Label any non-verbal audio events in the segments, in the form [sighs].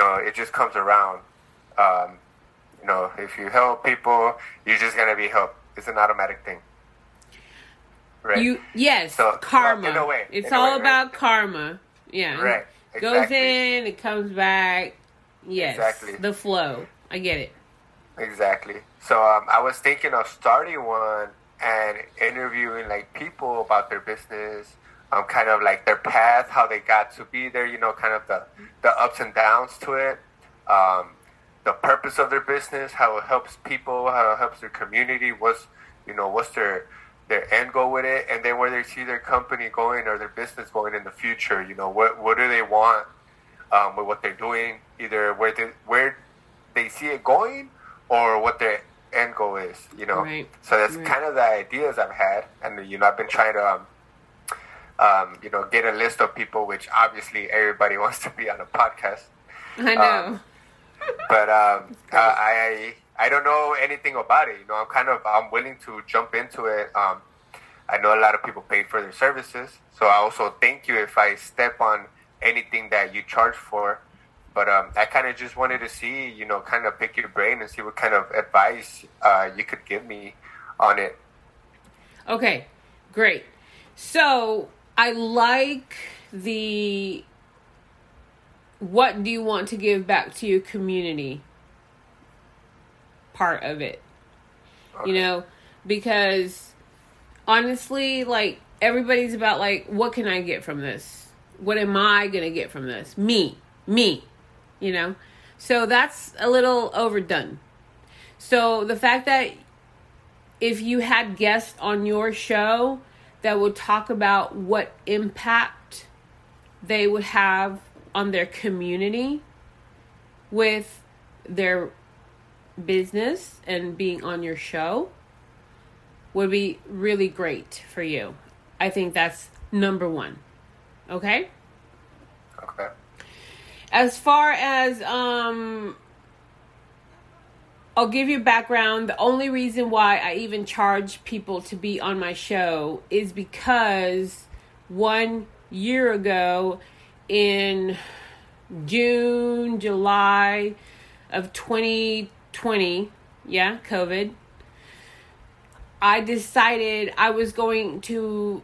know, it just comes around. Um, you know, if you help people, you're just gonna be helped. It's an automatic thing. Right. You yes, so, karma. Well, in a way, it's in all way, about right? karma. Yeah. Right. Exactly. Goes in, it comes back. Yes. Exactly. The flow. I get it. Exactly. So um, I was thinking of starting one and interviewing like people about their business, um, kind of like their path, how they got to be there. You know, kind of the the ups and downs to it. Um, the purpose of their business, how it helps people, how it helps their community, what's you know, what's their their end goal with it, and then where they see their company going or their business going in the future. You know, what what do they want um, with what they're doing? Either where they where they see it going, or what their end goal is. You know, right. so that's right. kind of the ideas I've had, and you know, I've been trying to. Um, you know, get a list of people, which obviously everybody [laughs] wants to be on a podcast. I know. Um, but um, [laughs] uh, I I don't know anything about it. You know, I'm kind of I'm willing to jump into it. Um, I know a lot of people pay for their services, so I also thank you if I step on anything that you charge for. But um, I kind of just wanted to see, you know, kind of pick your brain and see what kind of advice uh, you could give me on it. Okay, great. So I like the what do you want to give back to your community part of it. Okay. You know, because honestly, like everybody's about like what can I get from this? What am I going to get from this? Me. Me. You know? So that's a little overdone. So the fact that if you had guests on your show that would talk about what impact they would have on their community with their business and being on your show would be really great for you. I think that's number one. Okay? Okay. As far as um I'll give you background. The only reason why I even charge people to be on my show is because one year ago in June, July of 2020, yeah, COVID, I decided I was going to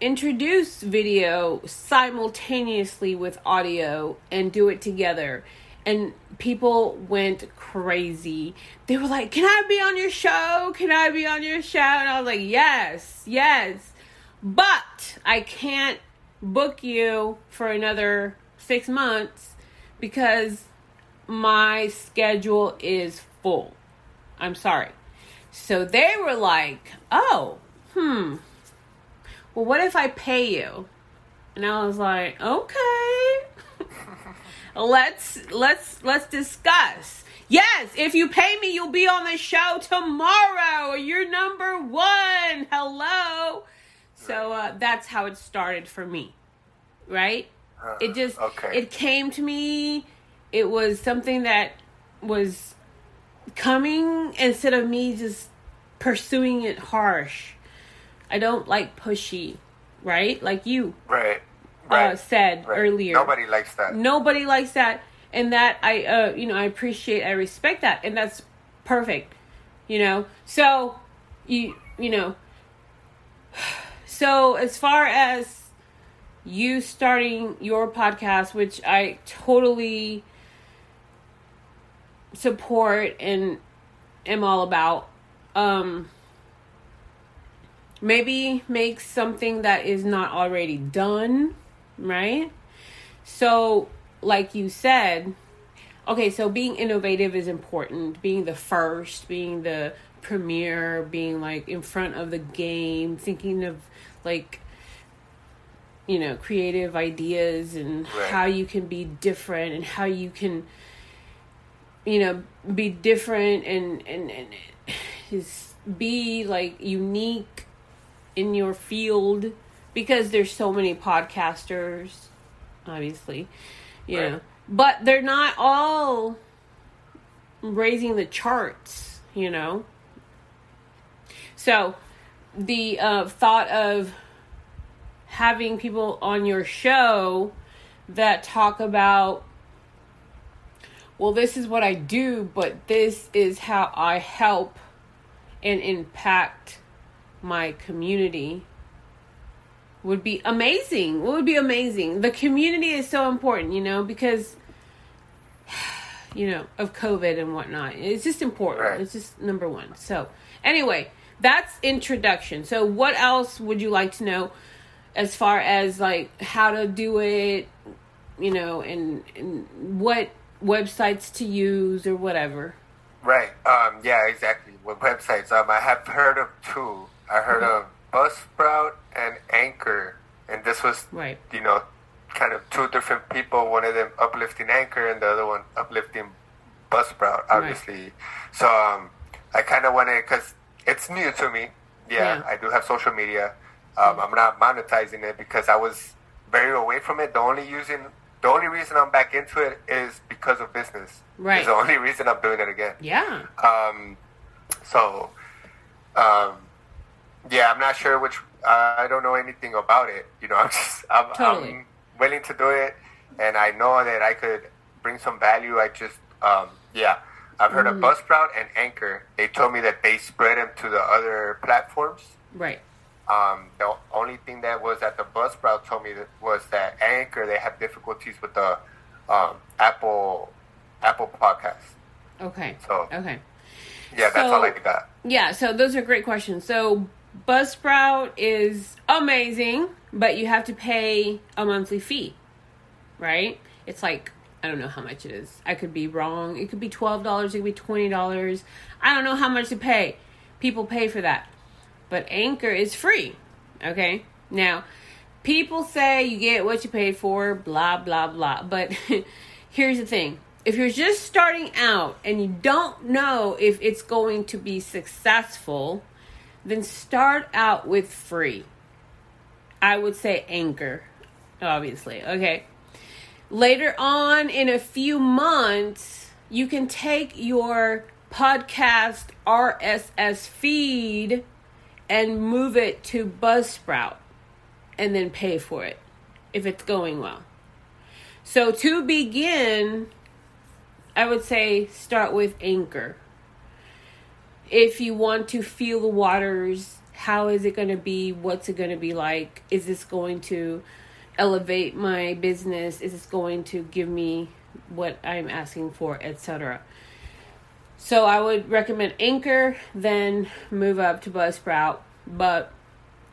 introduce video simultaneously with audio and do it together. And people went crazy. They were like, Can I be on your show? Can I be on your show? And I was like, Yes, yes. But I can't book you for another six months because my schedule is full. I'm sorry. So they were like, oh, hmm. Well, what if I pay you? And I was like, okay. [laughs] let's let's let's discuss. Yes, if you pay me, you'll be on the show tomorrow. You're number one. Hello. So uh, that's how it started for me, right? Uh, it just okay. it came to me. It was something that was coming instead of me just pursuing it harsh. I don't like pushy, right? Like you, right? Uh, right. Uh, said right. earlier. Nobody likes that. Nobody likes that, and that I, uh, you know, I appreciate, I respect that, and that's perfect. You know, so you, you know [sighs] so, as far as you starting your podcast, which I totally support and am all about, um, maybe make something that is not already done, right? So, like you said, okay, so being innovative is important, being the first, being the premiere, being like in front of the game, thinking of like you know creative ideas and right. how you can be different and how you can you know be different and and and is be like unique in your field because there's so many podcasters obviously. You right. know but they're not all raising the charts you know? So the uh, thought of having people on your show that talk about well, this is what I do, but this is how I help and impact my community would be amazing. What would be amazing? The community is so important, you know, because [sighs] you know of COVID and whatnot. It's just important. Right. It's just number one. So anyway, that's introduction. So what else would you like to know as far as like how to do it, you know, and, and what websites to use or whatever? Right. Um, yeah, exactly. With websites, um, I have heard of two. I heard of Buzzsprout Anchor, and this was, Right. you know, kind of two different people. One of them uplifting Anchor, and the other one uplifting Buzzsprout, obviously. So um, I kind of wanted because it's new to me. Yeah, Yeah. I do have social media. Um, I'm not monetizing it because I was very away from it. The only using, the only reason I'm back into it is because of business. Right. It's the only reason I'm doing it again. Yeah. Um, so, um, yeah, I'm not sure which. I don't know anything about it. You know, [laughs] I'm just I'm, Totally. I'm willing to do it, and I know that I could bring some value. I just, um, yeah, I've heard Mm-hmm. of Buzzsprout and Anchor. They told me that they spread them to the other platforms. Right. Um, the only thing that was that the Buzzsprout told me that was that Anchor they have difficulties with the um, Apple Apple Podcast. Okay. So- okay. Yeah, that's So- all I got. Yeah, so those are great questions. So Buzzsprout is amazing, but you have to pay a monthly fee, right? It's like I don't know how much it is. I could be wrong. It could be twelve dollars. It could be twenty dollars. I don't know how much to pay. People pay for that, but Anchor is free. Okay, now people say you get what you paid for. Blah blah blah. But [laughs] here's the thing: if you're just starting out and you don't know if it's going to be successful, then start out with free. I would say Anchor, obviously. Okay. Later on, in a few months, you can take your podcast RSS feed and move it to Buzzsprout and then pay for it if it's going well. So, to begin, I would say start with Anchor. If you want to feel the waters, how is it going to be? What's it going to be like? Is this going to elevate my business? Is this going to give me what I'm asking for, etc.? So I would recommend Anchor, then move up to Buzzsprout. But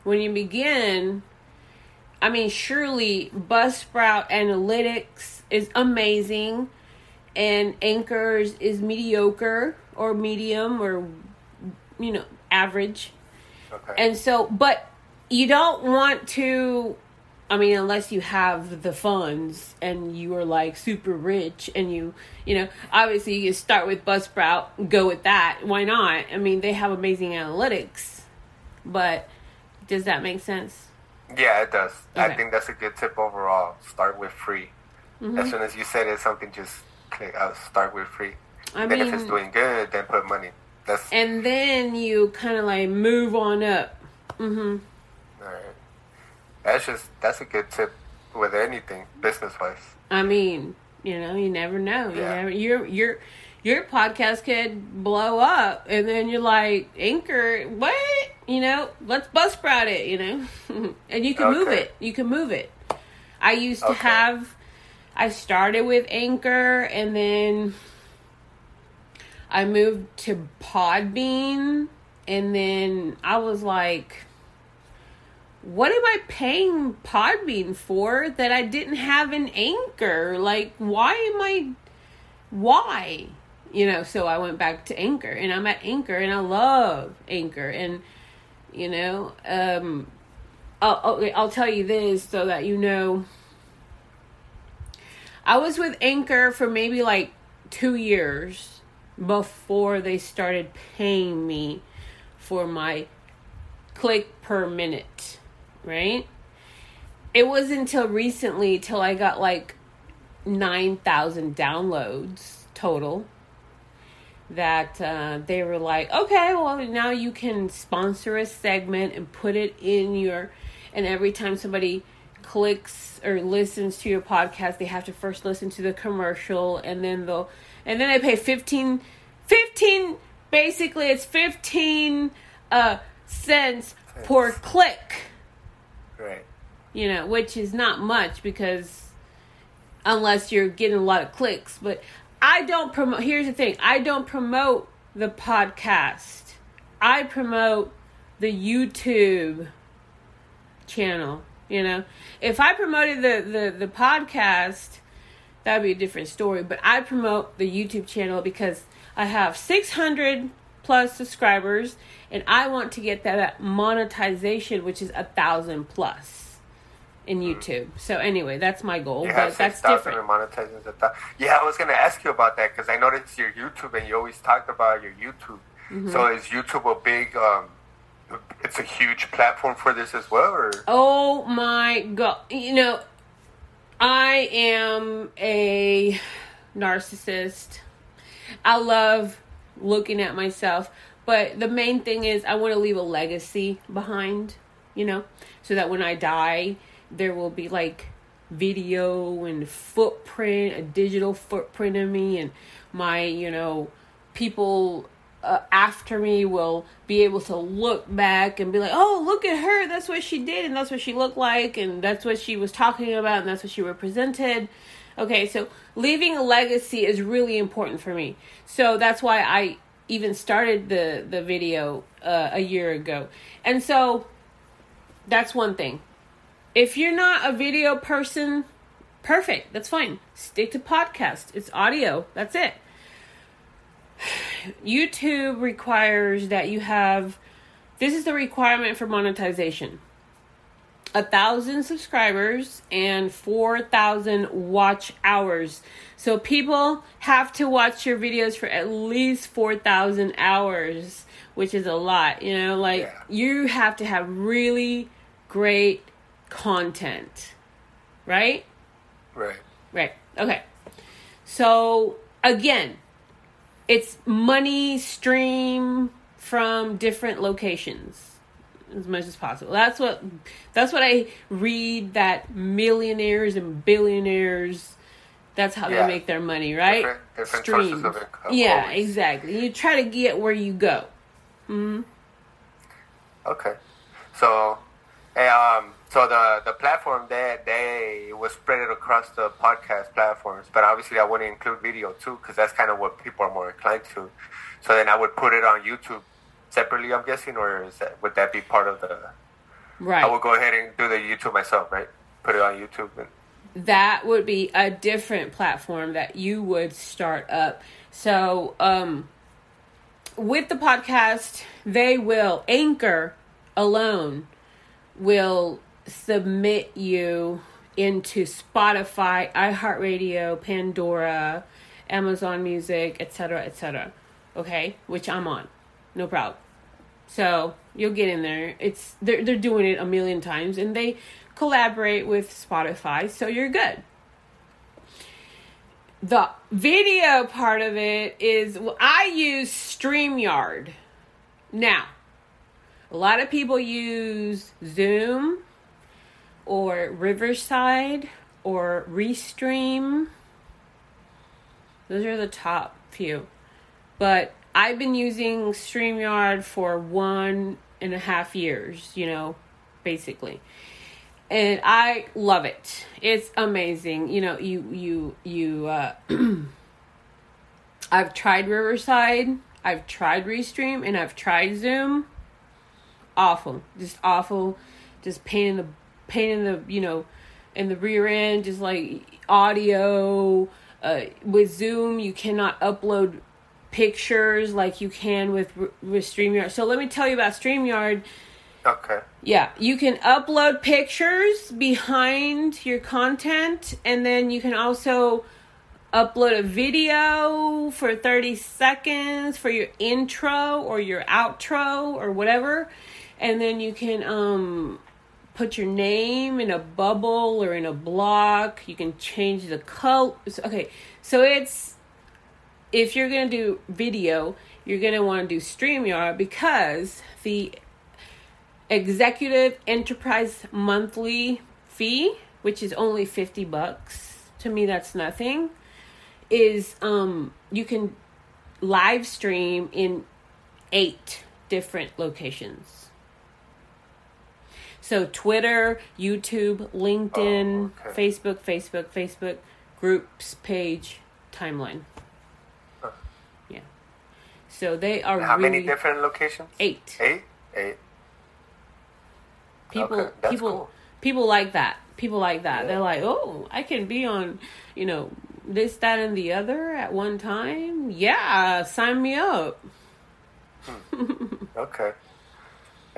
when you begin, I mean, surely Buzzsprout Analytics is amazing, and Anchors is mediocre or medium or you know average. Okay. And so, but you don't want to. I mean, unless you have the funds and you are like super rich and you, you know, obviously you start with Buzzsprout, go with that. Why not? I mean, they have amazing analytics, but does that make sense? Yeah, it does. I think that's a good tip overall. Start with free. Mm-hmm. As soon as you said it, something just click out. Start with free. I then if it's doing good, then put money. That's And then you kind of like move on up. Mm-hmm. all right. That's just that's a good tip with anything business wise. I mean, you know, you never know. Yeah. You never, your your your podcast could blow up, and then you're like, Anchor, what? You know, let's Buzzsprout it. You know, [laughs] and you can move it. You can move it. I used to Okay. have. I started with Anchor, and then I moved to Podbean, and then I was like what am I paying Podbean for that I didn't have an anchor? Like, why am I, why? You know, so I went back to Anchor and I'm at Anchor and I love Anchor. And, you know, um, I'll, I'll, I'll tell you this so that you know. I was with Anchor for maybe like two years before they started paying me for my click per minute, right? It was until recently till I got like 9,000 downloads total that uh, they were like, okay, well, now you can sponsor a segment and put it in your, and every time somebody clicks or listens to your podcast, they have to first listen to the commercial and then they'll and then they pay 15 15 basically it's 15 uh cents per click. Right. You know, which is not much because unless you're getting a lot of clicks, but I don't promote here's the thing. I don't promote the podcast. I promote the YouTube channel. You know, if I promoted the the the podcast, that'd be a different story. But I promote the YouTube channel because I have six hundred plus subscribers, and I want to get that monetization, which is a thousand plus in YouTube. So anyway, that's my goal. You but that's 6,000 different. monetizing the thou- Yeah, I was going to ask you about that because I noticed your YouTube and you always talked about your YouTube. Mm-hmm. So is YouTube a big, um, it's a huge platform for this as well? Or Oh my god. You know, I am a narcissist. I love looking at myself, but the main thing is I want to leave a legacy behind, you know, so that when I die, there will be like video and footprint, a digital footprint of me, and my, you know, people uh, after me will be able to look back and be like, oh, look at her. That's what she did, and that's what she looked like, and that's what she was talking about, and that's what she represented. Okay, so leaving a legacy is really important for me. So that's why I even started the the video uh, a year ago, and so that's one thing. If you're not a video person, perfect. That's fine. Stick to podcast. It's audio. That's it. YouTube requires that you have this is the requirement for monetization. A thousand subscribers and four thousand watch hours. So people have to watch your videos for at least four thousand hours, which is a lot. You know, like Yeah. you have to have really great content, right? right? Right. Okay. So again, it's money stream from different locations as much as possible. That's what that's what I read that millionaires and billionaires that's how Yeah. they make their money, right? Different- different of Yeah, always. exactly. You try to get where you go. Hmm. Okay. So, hey, um, so the the platform they they was spread it across the podcast platforms, but obviously I wouldn't include video too because that's kind of what people are more inclined to. So then I would put it on YouTube separately. I'm guessing, or is that would that be part of the? Right. I would go ahead and do the YouTube myself, right? Put it on YouTube. And, that would be a different platform that you would start up. So, um, with the podcast, they will anchor alone will submit you into Spotify, iHeartRadio, Pandora, Amazon Music, etc., etc. Okay, which I'm on, no problem. So you'll get in there. It's they're they're doing it a million times, and they collaborate with Spotify, so you're good. The video part of it is well, I use StreamYard. Now, a lot of people use Zoom or Riverside or Restream. Those are the top few. But I've been using StreamYard for one and a half years, you know, basically. And I love it. It's amazing. You know, you you you uh [clears throat] I've tried Riverside, I've tried Restream, and I've tried Zoom. Awful. Just awful. Just pain in the pain in the, you know, in the rear end, just like audio. Uh, with Zoom, you cannot upload pictures like you can with with StreamYard. So let me tell you about StreamYard. okay. Yeah, you can upload pictures behind your content, and then you can also upload a video for 30 seconds for your intro or your outro or whatever. And then you can um, put your name in a bubble or in a block. You can change the color. Okay, so it's if you're to do video, you're to want to do StreamYard because the Executive Enterprise Monthly fee, which is only 50 bucks. To me that's nothing. Is um you can live stream in 8 different locations. So Twitter, YouTube, LinkedIn, Oh, okay. Facebook, Facebook, Facebook, groups, page, timeline. Huh. Yeah. So they are How really many different locations? eight. Eight? Eight. People Okay, that's people cool. people like that. People like that. Yeah. They're like, "Oh, I can be on, you know, this that and the other at one time." Yeah, sign me up. Hmm. Okay. [laughs]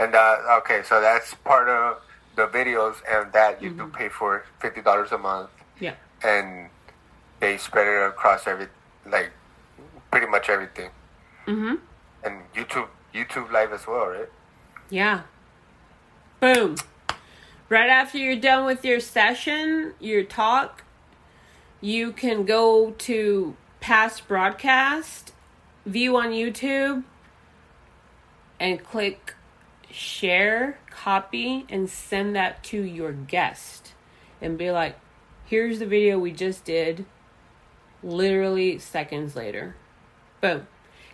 And uh, okay, so that's part of the videos, and that you do pay for fifty dollars a month, Yeah. and they spread it across every like pretty much everything, Mhm. and YouTube YouTube Live as well, right? Yeah. Boom. Right after you're done with your session, your talk, you can go to past broadcast, view on YouTube, and click share, copy, and send that to your guest. And be like, here's the video we just did, literally seconds later. Boom.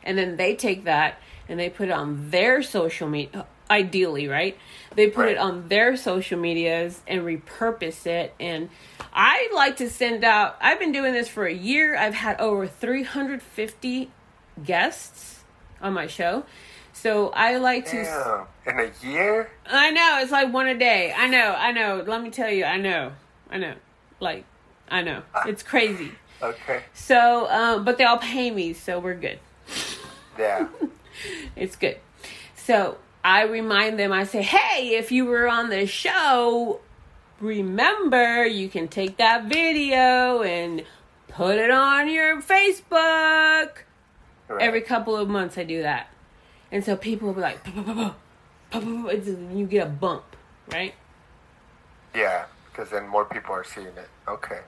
And then they take that and they put it on their social media. Ideally, right? They put it on their social medias and repurpose it. And I like to send out, I've been doing this for a year. I've had over 350 guests on my show. So I like to. Damn, in a year? I know it's like one a day. I know, I know. Let me tell you, I know, I know. Like, I know it's crazy. Okay, So, um, but they all pay me, so we're good. yeah, [laughs] It's good. So I remind them. I say, hey, if you were on the show, remember you can take that video and put it on your Facebook. right. Every couple of months, I do that, and so people will be like, you get a bump, right? yeah, because then more people are seeing it. Okay,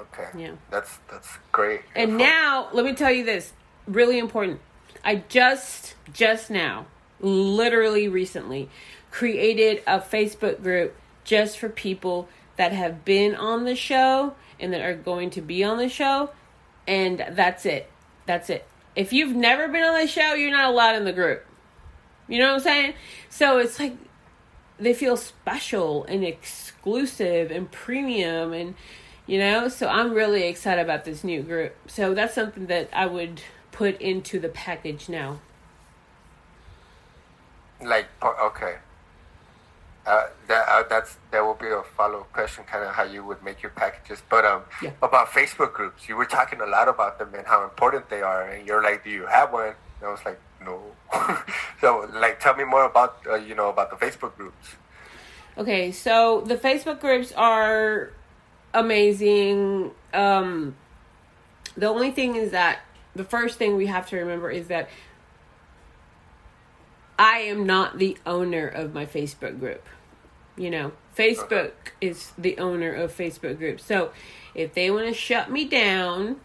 okay, Yeah. that's that's great. And info. now, let me tell you this really important. I just, just now, literally recently, created a Facebook group just for people that have been on the show and that are going to be on the show. And that's it. That's it. If you've never been on the show, you're not allowed in the group. You know what I'm saying? So it's like they feel special and exclusive and premium and you know so i'm really excited about this new group so that's something that i would put into the package now like okay uh, that uh, that's that will be a follow up question, kind of how you would make your packages. But um, Yeah. about Facebook groups, you were talking a lot about them and how important they are, and you're like, "Do you have one?" And I was like, "No." [laughs] so, like, tell me more about uh, you know about the Facebook groups. okay so the facebook groups are amazing um the only thing is that the first thing we have to remember is that i am not the owner of my facebook group you know facebook is the owner of facebook groups. So if they want to shut me down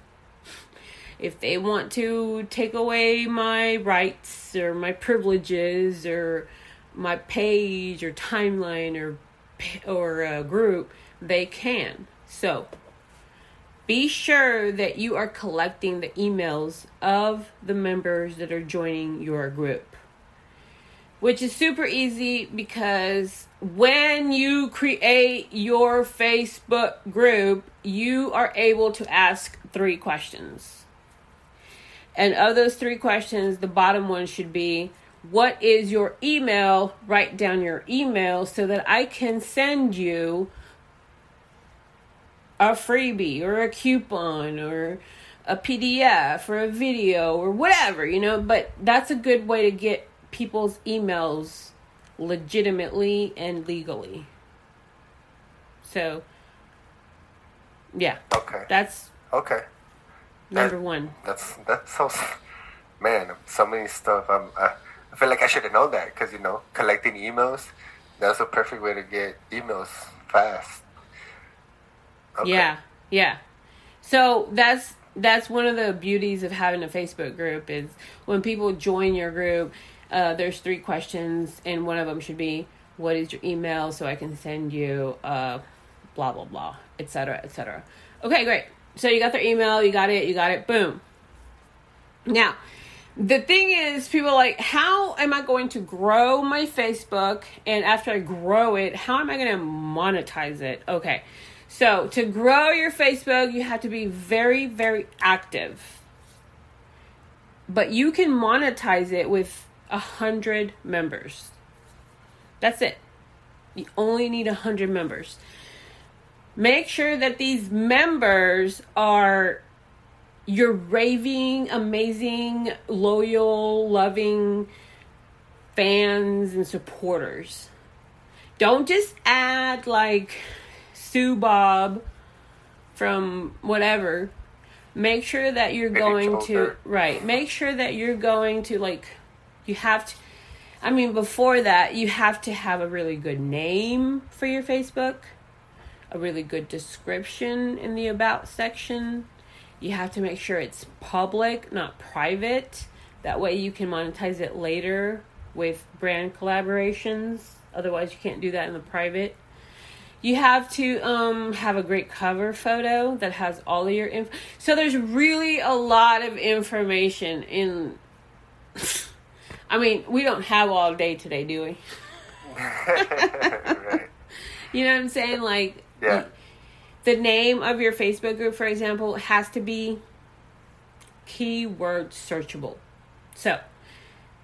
if they want to take away my rights or my privileges or my page or timeline or or uh, group they can. So be sure that you are collecting the emails of the members that are joining your group which is super easy because when you create your Facebook group, you are able to ask three questions. And of those three questions, the bottom one should be What is your email? Write down your email so that I can send you a freebie or a coupon or a PDF or a video or whatever, you know. But that's a good way to get people's emails legitimately and legally. So, yeah, Okay. that's Okay. number one. That's that's so. Man, so many stuff. I'm, I, I feel like I should have known that because you know collecting emails. That's a perfect way to get emails fast. Okay. Yeah, yeah. So that's that's one of the beauties of having a Facebook group is when people join your group, uh, there's three questions, and one of them should be, what is your email so I can send you uh blah blah blah, etc. etc. Okay, great. So you got their email, you got it, you got it, boom. Now, the thing is, people like, how am I going to grow my Facebook? And after I grow it, how am I going to monetize it? Okay, so to grow your Facebook, you have to be very, very active. But you can monetize it with a hundred members. That's it. You only need a hundred members. Make sure that these members are your raving, amazing, loyal, loving fans and supporters. Don't just add like Sue Bob from whatever. Make sure that you're going to right. Make sure that you're going to like you have to I mean before that you have to have a really good name for your Facebook, a really good description in the about section you have to make sure it's public, not private. That way you can monetize it later with brand collaborations. Otherwise, you can't do that in the private. You have to um, have a great cover photo that has all of your info. So there's really a lot of information in. [laughs] I mean, we don't have all day today, do we? [laughs] right. [laughs] You know what I'm saying? Like, yeah the name of your Facebook group, for example, has to be keyword searchable. So,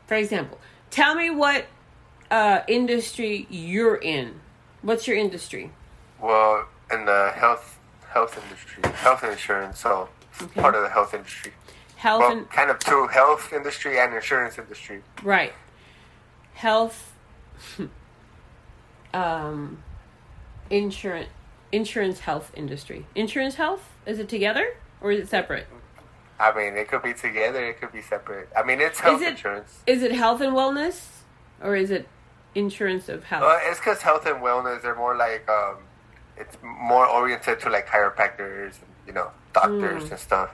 for example, tell me what uh, industry you're in. What's your industry? Well, in the health health industry, health insurance. So, okay. part of the health industry. Health well, and kind of to health industry and insurance industry. Right. Health. [laughs] um, insurance insurance health industry. Insurance health is it together or is it separate? I mean, it could be together. It could be separate. I mean, it's health is it, insurance. Is it health and wellness, or is it insurance of health? Well, it's because health and wellness are more like um, it's more oriented to like chiropractors, and, you know, doctors mm. and stuff.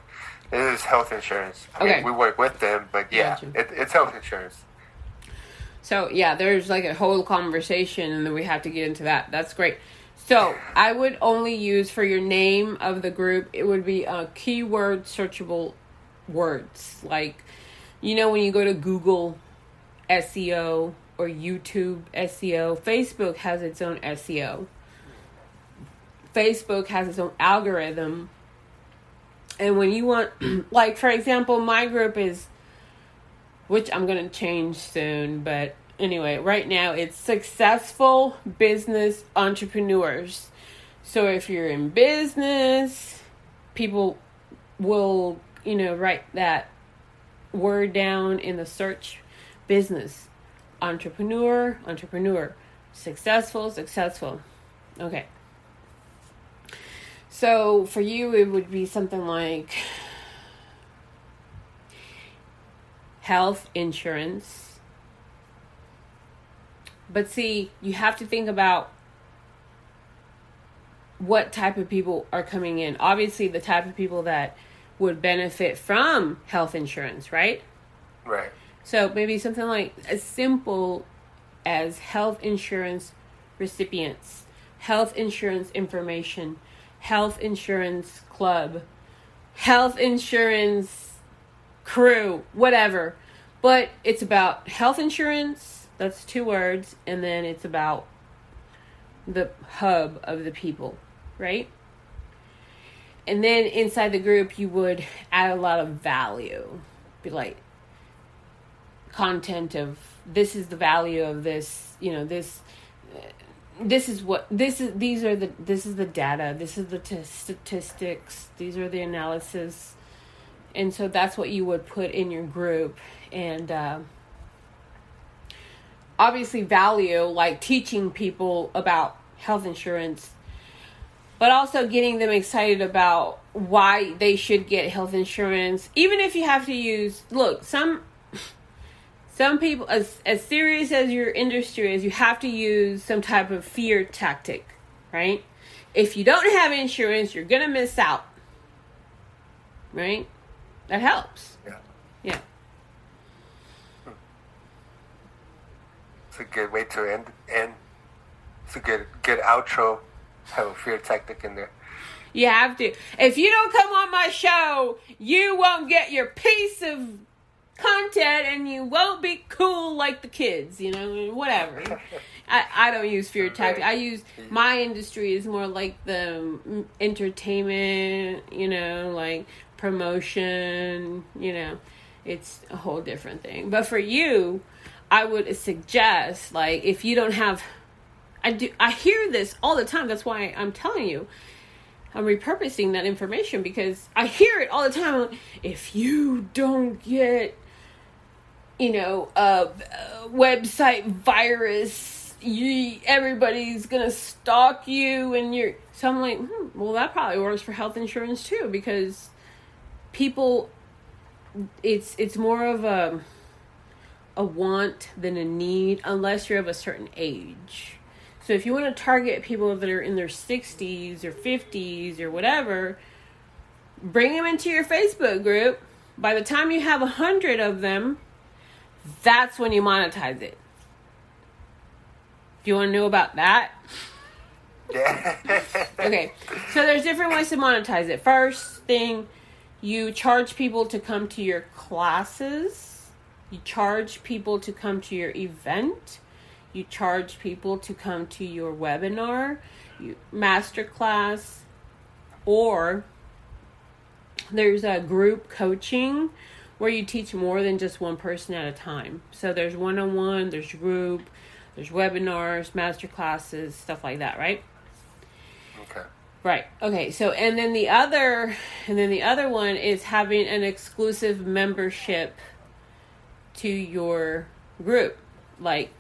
This is health insurance. I okay. mean, we work with them, but yeah, it, it's health insurance. So yeah, there's like a whole conversation, and then we have to get into that. That's great. So I would only use for your name of the group, it would be a keyword searchable words. Like, you know, when you go to Google SEO or YouTube SEO, Facebook has its own SEO. Facebook has its own algorithm. And when you want, [clears throat] like, for example, my group is, which I'm going to change soon, but anyway, right now it's successful business entrepreneurs. So if you're in business, people will, you know, write that word down in the search business. Entrepreneur, entrepreneur. Successful, successful. Okay. So for you, it would be something like health insurance but see, you have to think about what type of people are coming in. Obviously, the type of people that would benefit from health insurance, right? Right. So maybe something like as simple as health insurance recipients, health insurance information, health insurance club, health insurance crew, whatever. But it's about health insurance that's two words, and then it's about the hub of the people, right? And then inside the group, you would add a lot of value. Be like, content of this is the value of this, you know, this this is what this is these are the this is the data. This is the t- statistics. These are the analysis. And so that's what you would put in your group. And uh, obviously value like teaching people about health insurance but also getting them excited about why they should get health insurance. Even if you have to use look some some people as as serious as your industry is you have to use some type of fear tactic right if you don't have insurance you're gonna miss out right that helps yeah yeah It's a good way to end end It's a good good outro. Have a fear tactic in there. You have to. If you don't come on my show, you won't get your piece of content and you won't be cool like the kids, you know, whatever. [laughs] I, I don't use fear tactic. I use my industry is more like the mm, entertainment, you know, like promotion, you know. It's a whole different thing. But for you, I would suggest like if you don't have I do I hear this all the time. That's why I'm telling you. I'm repurposing that information because I hear it all the time. If you don't get, you know, a website virus, you everybody's gonna stalk you, and you're. So I'm like, hmm, well, that probably works for health insurance too because people, it's it's more of a a want than a need unless you're of a certain age. So if you want to target people that are in their 60s or 50s or whatever, bring them into your Facebook group. By the time you have a hundred of them, that's when you monetize it. Do you want to know about that? Yeah. Okay, so there's different ways to monetize it. First thing, you charge people to come to your classes. You charge people to come to your event you charge people to come to your webinar, you, masterclass, or there's a group coaching where you teach more than just one person at a time. So there's one on one, there's group, there's webinars, master classes, stuff like that, right? Okay. Right. Okay. So and then the other and then the other one is having an exclusive membership to your group. Like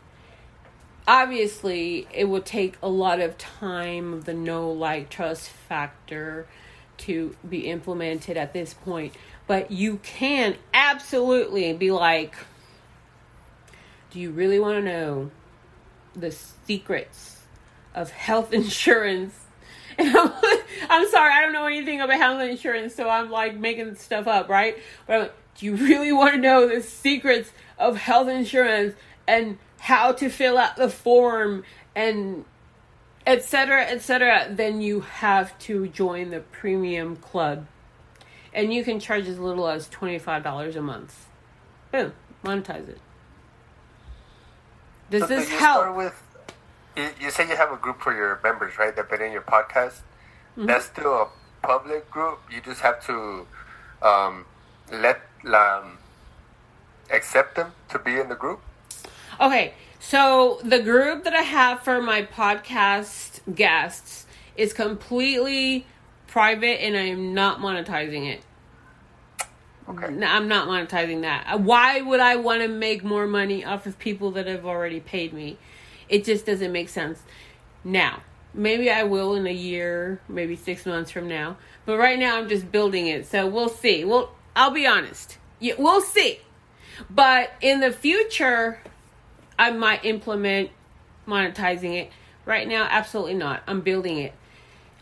obviously it would take a lot of time the no like trust factor to be implemented at this point but you can absolutely be like do you really want to know the secrets of health [laughs] insurance? And I'm, I'm sorry i don't know anything about health insurance so i'm like making stuff up right? But like, do you really want to know the secrets of health insurance and how to fill out the form and etc etc then you have to join the premium club and you can charge as little as $25 a month boom monetize it does So this help with you, you say you have a group for your members, right? That been in your podcast. Mm-hmm. That's still a public group. You just have to um, let um, accept them to be in the group. Okay, so the group that I have for my podcast guests is completely private and I am not monetizing it. Okay. N- I'm not monetizing that. Uh, Why would I want to make more money off of people that have already paid me? It just doesn't make sense. Now, maybe I will in a year, maybe six months from now. But right now, I'm just building it. So we'll see. Well, I'll be honest. Yeah, we'll see. But in the future, I might implement monetizing it. Right now, absolutely not. I'm building it.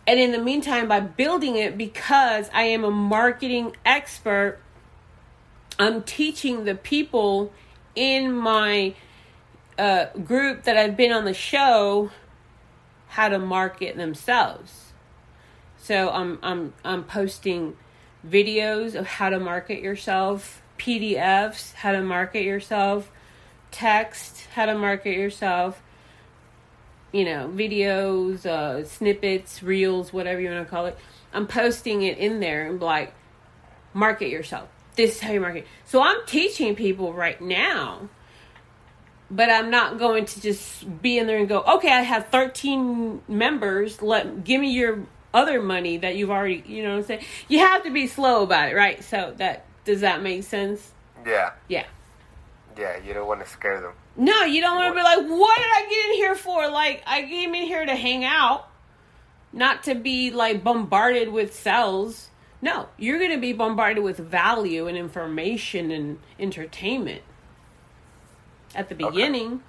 And in the meantime, by building it, because I am a marketing expert, I'm teaching the people in my uh, group that I've been on the show how to market themselves. So I'm I'm I'm posting videos of how to market yourself, PDFs, how to market yourself, text, how to market yourself, you know, videos, uh, snippets, reels, whatever you want to call it. I'm posting it in there and like, market yourself. This is how you market. So I'm teaching people right now, but I'm not going to just be in there and go, okay, I have 13 members. Let give me your other money that you've already, you know what I'm saying? You have to be slow about it, right? So that does that make sense? Yeah. Yeah. Yeah. You don't want to scare them. No, you don't want to be like, what did I get in here for? Like, I came in here to hang out, not to be like bombarded with cells. No, you're going to be bombarded with value and information and entertainment at the Okay. beginning.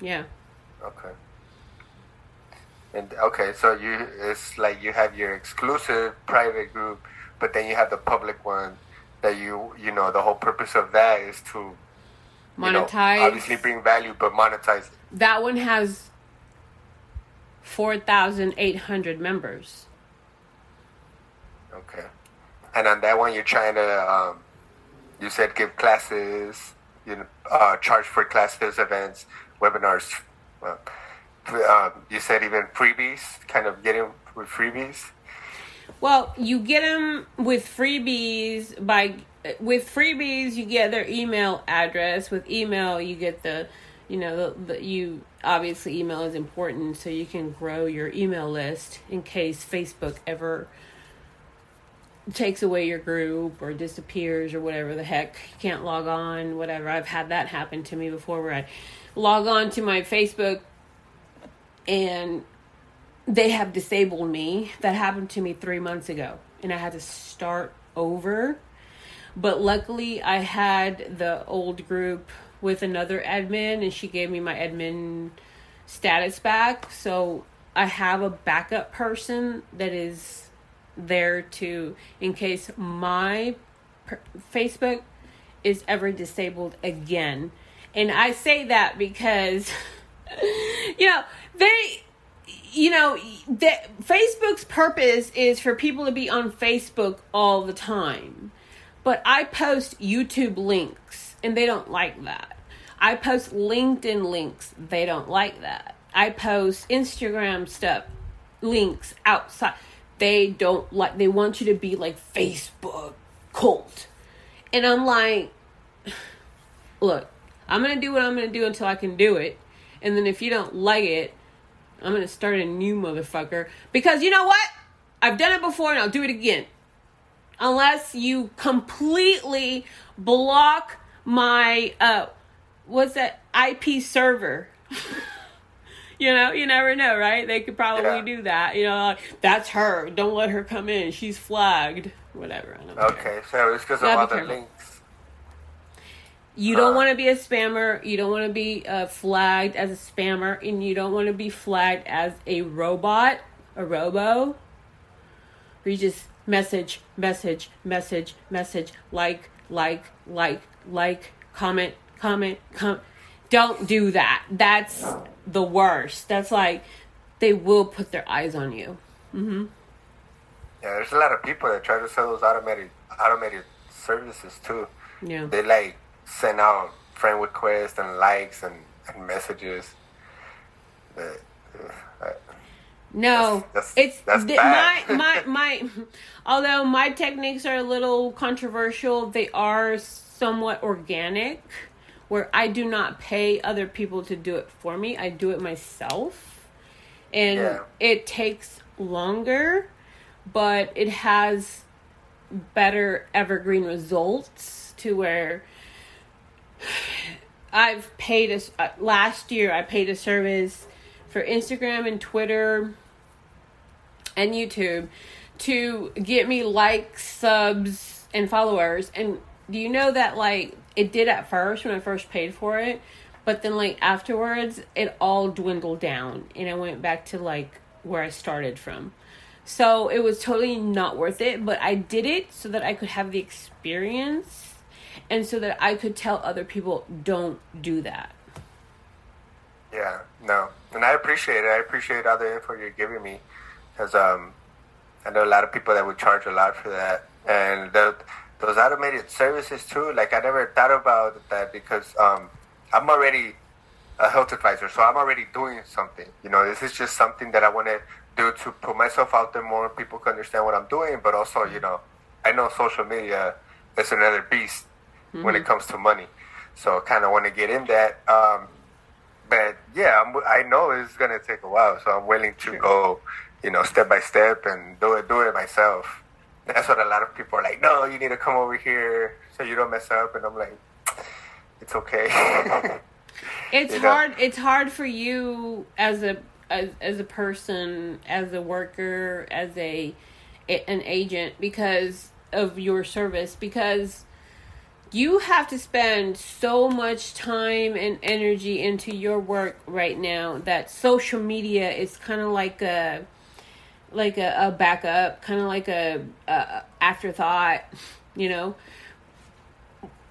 Yeah. Okay. And okay, so you it's like you have your exclusive private group, but then you have the public one that you you know the whole purpose of that is to you know, Monetize. obviously bring value, but monetize. That one has 4,800 members. Okay. And on that one, you're trying to, um, you said give classes, you know, uh, charge for classes, events, webinars. Uh, um, you said even freebies, kind of getting with freebies. Well, you get them with freebies by with freebies you get their email address. With email you get the you know the, the you obviously email is important so you can grow your email list in case Facebook ever takes away your group or disappears or whatever the heck you can't log on whatever i've had that happen to me before where i log on to my facebook and they have disabled me. That happened to me three months ago, and I had to start over. But luckily, I had the old group with another admin, and she gave me my admin status back. So I have a backup person that is there to, in case my per- Facebook is ever disabled again. And I say that because, [laughs] you know, they you know, that Facebook's purpose is for people to be on Facebook all the time. But I post YouTube links and they don't like that. I post LinkedIn links, they don't like that. I post Instagram stuff, links outside. They don't like they want you to be like Facebook cult. And I'm like [sighs] look, I'm to do what I'm to do until I can do it. And then if you don't like it, I'm gonna start a new motherfucker because you know what? I've done it before and I'll do it again. Unless you completely block my uh what's that IP server. [laughs] you know, you never know, right? They could probably yeah. do that. You know, like, that's her. Don't let her come in. She's flagged. Whatever. okay, care. so it's because of other links you don't want to be a spammer. You don't want to be uh, flagged as a spammer, and you don't want to be flagged as a robot, a robo. Where you just message, message, message, message, like, like, like, like, comment, comment, comment. Don't do that. That's the worst. That's like they will put their eyes on you. Mm-hmm. Yeah, there's a lot of people that try to sell those automated automated services too. Yeah, they like send out friend requests and likes and, and messages. Uh, no, that's, that's, it's that's my [laughs] my my. Although my techniques are a little controversial, they are somewhat organic. Where I do not pay other people to do it for me, I do it myself, and yeah. it takes longer, but it has better evergreen results to where I've paid a uh, last year. I paid a service for Instagram and Twitter and YouTube to get me likes, subs, and followers. And do you know that like it did at first when I first paid for it, but then like afterwards it all dwindled down and I went back to like where I started from. So it was totally not worth it, but I did it so that I could have the experience and so that I could tell other people don't do that. Yeah, no, and I appreciate it. I appreciate all the info you're giving me, because um, I know a lot of people that would charge a lot for that, and the, those automated services too. Like I never thought about that because um, I'm already a health advisor, so I'm already doing something. You know, this is just something that I want to do to put myself out there more. People can understand what I'm doing, but also, you know, I know social media is another beast mm-hmm. when it mm-hmm. comes to money. So I kind of want to get in that. Um, but yeah, I'm, i know it's gonna take a while, so I'm willing to sure. go, you know, step by step and do it, do it myself. That's what a lot of people are like. No, you need to come over here so you don't mess up. And I'm like, it's okay. [laughs] it's you hard. Know? It's hard for you as a as, as a person, as a worker, as a an agent because of your service because you have to spend so much time and energy into your work right now that social media is kind of like a like a, a backup kind of like a, a, afterthought you know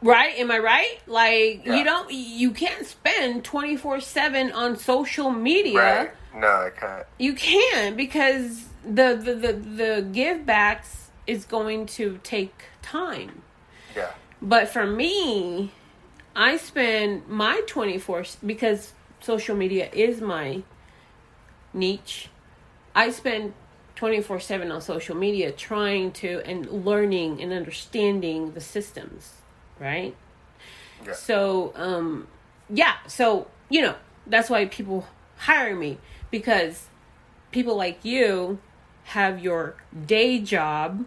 Right? Am I right? Like Yeah. you don't you can't spend 24/7 on social media. Right. No, I can't. You can because the the the, the give backs is going to take time. But for me, I spend my 24 because social media is my niche. I spend 24/7 on social media trying to and learning and understanding the systems, right? Yeah. So, um yeah, so, you know, that's why people hire me because people like you have your day job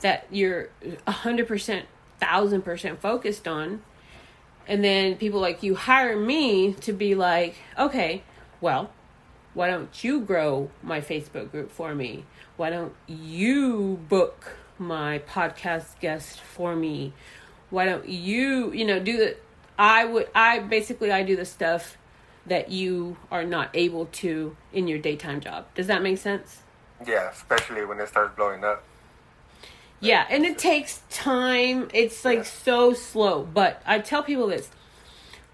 that you're 100% 1000% focused on. And then people like you hire me to be like okay well why don't you grow my facebook group for me? Why don't you book my podcast guest for me? Why don't you you know do the i would i basically i do the stuff that you are not able to in your daytime job. Does that make sense? Yeah, especially when it starts blowing up. Yeah, and it takes time. It's like Yeah. so slow. But I tell people this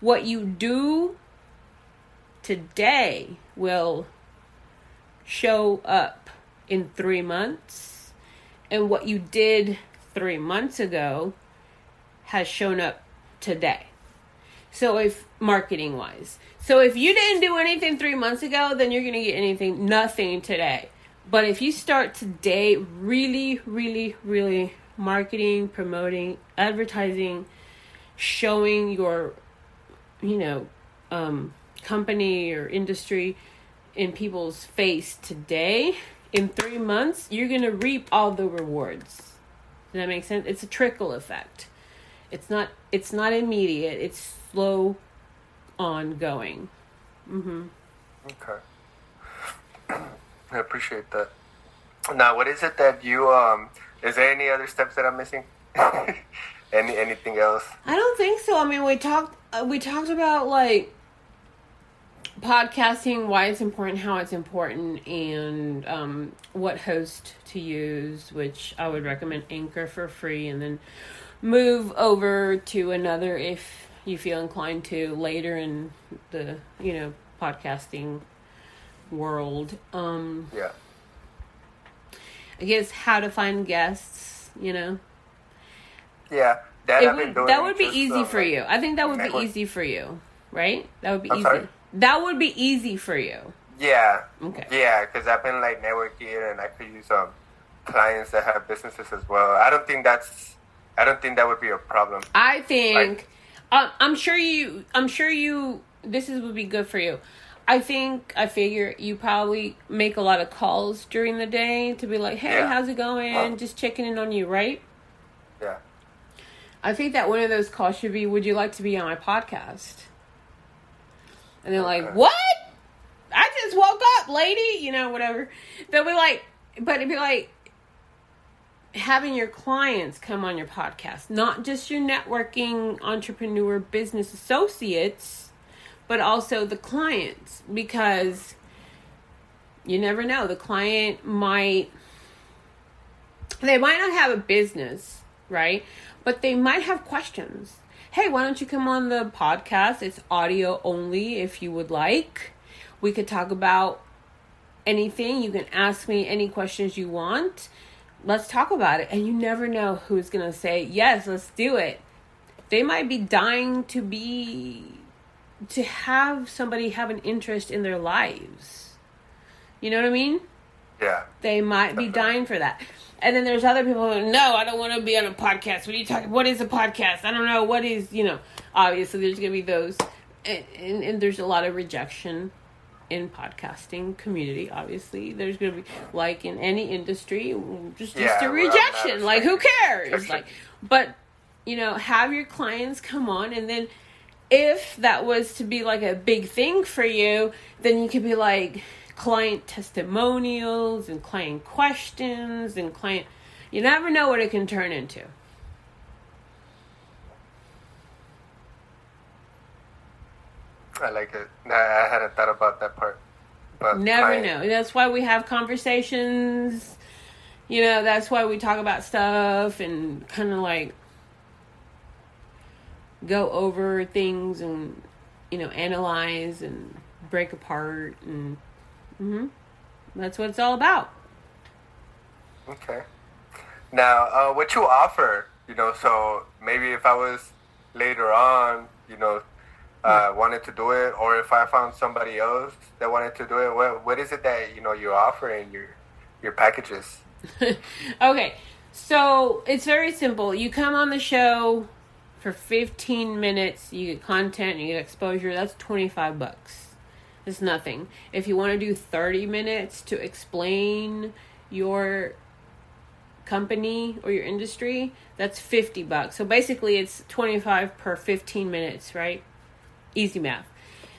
what you do today will show up in three months, and what you did three months ago has shown up today. So, if marketing wise, so if you didn't do anything three months ago, then you're going to get anything, nothing today. But if you start today, really, really, really marketing, promoting, advertising, showing your, you know, um, company or industry in people's face today, in three months, you're going to reap all the rewards. Does that make sense? It's a trickle effect. It's not. It's not immediate. It's slow, ongoing. Mm-hmm. Okay. I appreciate that. Now, what is it that you um? Is there any other steps that I'm missing? [laughs] any anything else? I don't think so. I mean, we talked. Uh, we talked about like podcasting, why it's important, how it's important, and um, what host to use. Which I would recommend Anchor for free, and then move over to another if you feel inclined to later in the you know podcasting world. Um, Yeah. I guess how to find guests. You know. Yeah. That It would, doing that would be easy um, for you. I think that would be easy for you, right? That would be I'm easy. sorry? That would be easy for you. Yeah. Okay. Yeah, because I've been like networking, and I could use um clients that have businesses as well. I don't think that's. I don't think that would be a problem. I think um, I'm sure you I'm sure you this is would be good for you. I think I figure you probably make a lot of calls during the day to be like, "Hey, Yeah. how's it going?" Well- Just checking in on you, right? Yeah. I think that one of those calls should be, "Would you like to be on my podcast?" And they're like, "What? I just woke up, lady." You know, whatever. They'll be like, but it'd be like having your clients come on your podcast, not just your networking entrepreneur business associates, but also the clients, because you never know. The client might they might not have a business, right? But they might have questions. Hey, why don't you come on the podcast? It's audio only if you would like. We could talk about anything. You can ask me any questions you want. Let's talk about it. And you never know who's going to say, yes, let's do it. They might be dying to be, to have somebody have an interest in their lives. You know what I mean? Yeah. they might be dying for that. And then there's other people who no, I don't want to be on a podcast. What are you talking? What is a podcast? I don't know. What is you know? Obviously, there's gonna be those, and, and, and there's a lot of rejection in podcasting community. Obviously, there's gonna be like in any industry, just Yeah, just a well, I'm not rejection. Like who cares? rejection. Like, but you know, have your clients come on, and then if that was to be like a big thing for you, then you could be like client testimonials and client questions and client. You never know what it can turn into. I like it. Nah, I hadn't thought about that part. But Never client- know. That's why we have conversations. You know, that's why we talk about stuff and kind of like go over things and you know analyze and break apart and hmm that's what it's all about. Okay. Now, uh, what you offer, you know, so maybe if I was later on, you know, uh, wanted to do it, or if I found somebody else that wanted to do it, what what is it that you know you offer in your your packages? [laughs] okay, so it's very simple. You come on the show for 15 minutes, you get content, you get exposure. That's 25 bucks. It's nothing. If you want to do 30 minutes to explain your company or your industry, that's 50 bucks. So basically it's 25 per 15 minutes, right? Easy math.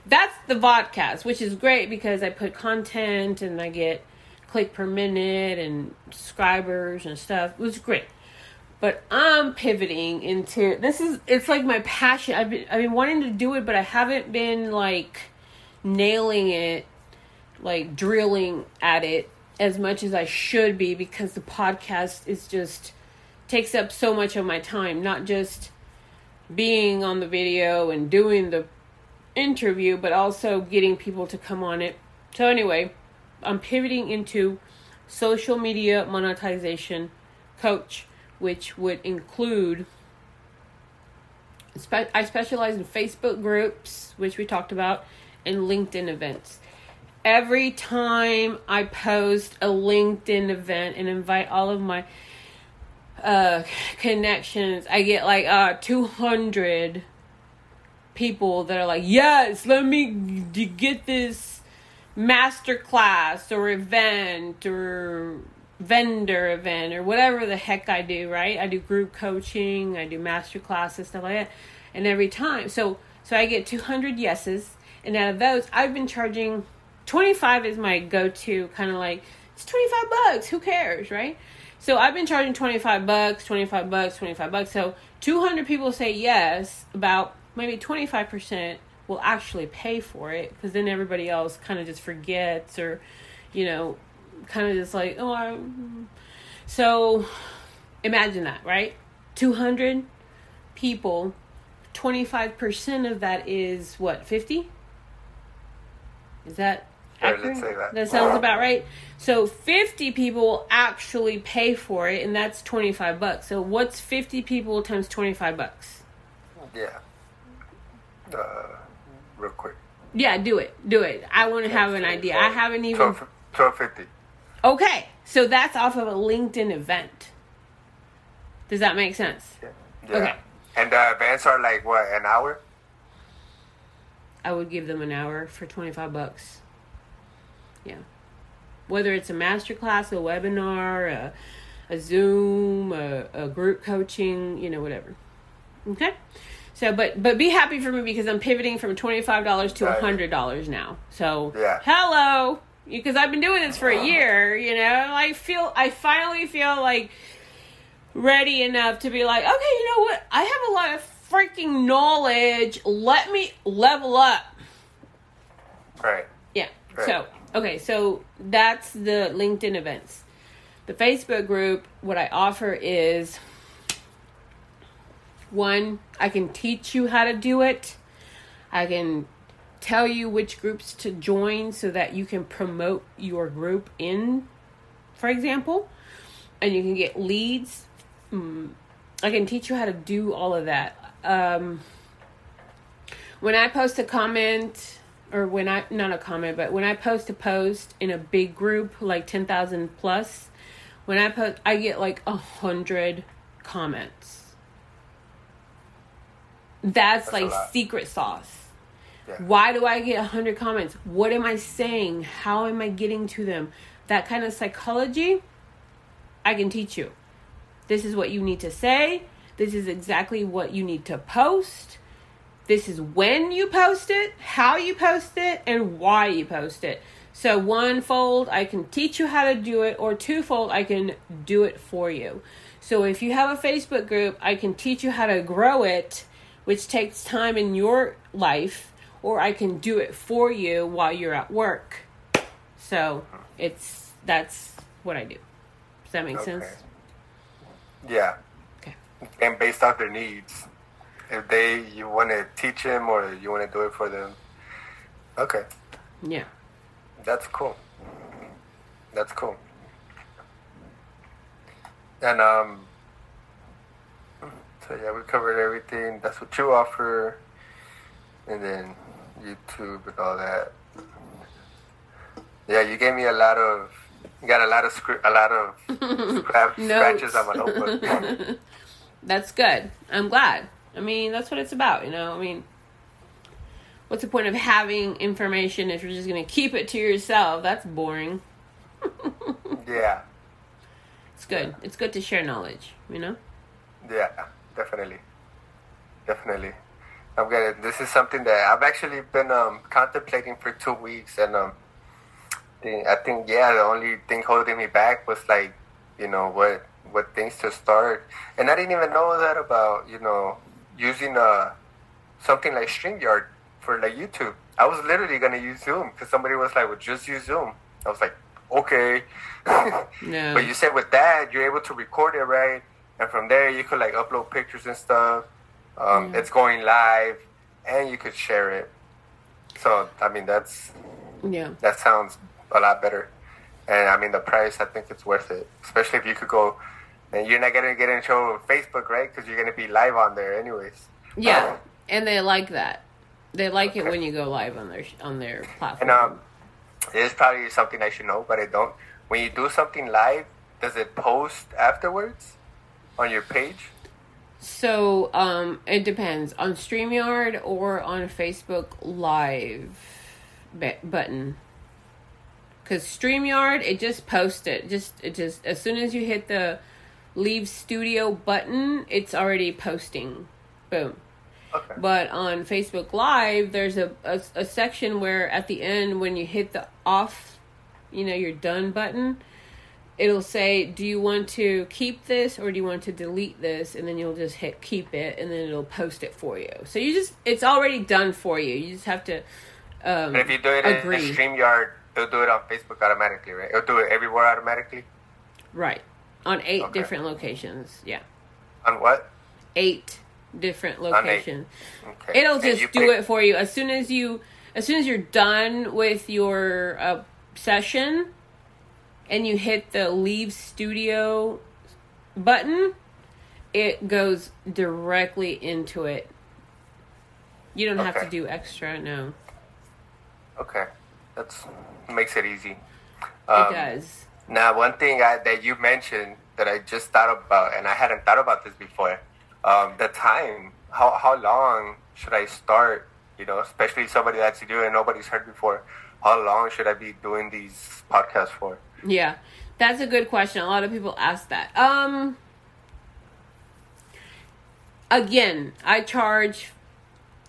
That's the vodcast, which is great because I put content and I get click per minute and subscribers and stuff. It was great. But I'm pivoting into this is it's like my passion. I've been I've been wanting to do it, but I haven't been like nailing it, like drilling at it as much as I should be because the podcast is just takes up so much of my time, not just being on the video and doing the interview, but also getting people to come on it. So, anyway, I'm pivoting into social media monetization coach, which would include. I specialize in Facebook groups, which we talked about, and LinkedIn events. Every time I post a LinkedIn event and invite all of my uh, connections, I get like uh, 200 people that are like, yes, let me get this master class or event or vendor event or whatever the heck I do, right? I do group coaching, I do master classes, stuff like that. And every time, so so I get 200 yeses, and out of those, I've been charging 25 is my go-to kind of like it's 25 bucks, who cares, right? So I've been charging 25 bucks, 25 bucks, 25 bucks. So 200 people say yes, about maybe 25% will actually pay for it because then everybody else kind of just forgets or you know kind of just like oh I... so imagine that right 200 people 25% of that is what 50 is that accurate? That. that sounds about right. So 50 people actually pay for it and that's 25 bucks. So what's 50 people times 25 bucks? Yeah uh, real quick? Yeah, do it. Do it. I want to have an idea. I haven't even. 1250. Okay, so that's off of a LinkedIn event. Does that make sense? Yeah. yeah. Okay. And the events are like what, an hour? I would give them an hour for 25 bucks. Yeah. Whether it's a master class, a webinar, a, a Zoom, a, a group coaching, you know, whatever. Okay? So, but but be happy for me because I'm pivoting from twenty five dollars to a hundred dollars now. So, yeah. hello, because I've been doing this for a year. You know, I feel I finally feel like ready enough to be like, okay, you know what? I have a lot of freaking knowledge. Let me level up. Right. Yeah. Right. So okay, so that's the LinkedIn events. The Facebook group, what I offer is one, I can teach you how to do it. I can tell you which groups to join so that you can promote your group in, for example, and you can get leads. Mm, I can teach you how to do all of that. Um, when I post a comment, or when I, not a comment, but when I post a post in a big group, like 10,000 plus, when I post, I get like a hundred comments that's, That's like secret sauce. Why do I get 100 comments? What am I saying? How am I getting to them? That kind of psychology, I can teach you. This is what you need to say. This is exactly what you need to post. This is when you post it, how you post it, and why you post it. So, one fold, I can teach you how to do it, or twofold, I can do it for you. So, if you have a Facebook group, I can teach you how to grow it which takes time in your life, or I can do it for you while you're at work. So it's that's what I do. Does that make okay. sense? Yeah. Okay. And based off their needs if they you want to teach them or you want to do it for them. Okay. Yeah. That's cool. That's cool. And um, so yeah, we covered everything. That's what you offer, and then YouTube and all that. Yeah, you gave me a lot of, you got a lot of script, a lot of [laughs] scrap, scratches on my notebook. [laughs] that's good. I'm glad. I mean, that's what it's about, you know. I mean, what's the point of having information if you're just going to keep it to yourself? That's boring. [laughs] yeah. It's good. Yeah. It's good to share knowledge, you know? Yeah, definitely. Definitely. I'm gonna. This is something that I've actually been um, contemplating for two weeks, and um, the, I think yeah, the only thing holding me back was like, you know, what what things to start, and I didn't even know that about you know using uh something like Streamyard for like YouTube. I was literally gonna use Zoom because somebody was like, "Well, just use Zoom." I was like, "Okay." [laughs] no. But you said with that, you're able to record it right, and from there you could like upload pictures and stuff. Um, yeah. It's going live, and you could share it. So I mean, that's yeah, that sounds a lot better. And I mean, the price, I think it's worth it, especially if you could go. And you're not gonna get in trouble with Facebook, right? Because you're gonna be live on there, anyways. Yeah, and they like that. They like okay. it when you go live on their on their platform. And um, it is probably something I should know, but I don't. When you do something live, does it post afterwards on your page? So um, it depends on Streamyard or on Facebook Live button. Cause Streamyard, it just posts it. Just it just as soon as you hit the leave studio button, it's already posting. Boom. Okay. But on Facebook Live, there's a, a, a section where at the end, when you hit the off, you know, your done button, it'll say, "Do you want to keep this or do you want to delete this?" And then you'll just hit keep it, and then it'll post it for you. So you just it's already done for you. You just have to. Um, if you do it agree. in Streamyard, it'll do it on Facebook automatically, right? It'll do it everywhere automatically. Right, on eight okay. different locations. Yeah. On what? Eight different locations. Okay. It'll just do pick- it for you as soon as you as soon as you're done with your uh, session and you hit the leave studio button it goes directly into it you don't okay. have to do extra no okay that's makes it easy um, it does now one thing I, that you mentioned that i just thought about and i hadn't thought about this before um, the time. How how long should I start? You know, especially somebody that's new and nobody's heard before. How long should I be doing these podcasts for? Yeah, that's a good question. A lot of people ask that. Um, again, I charge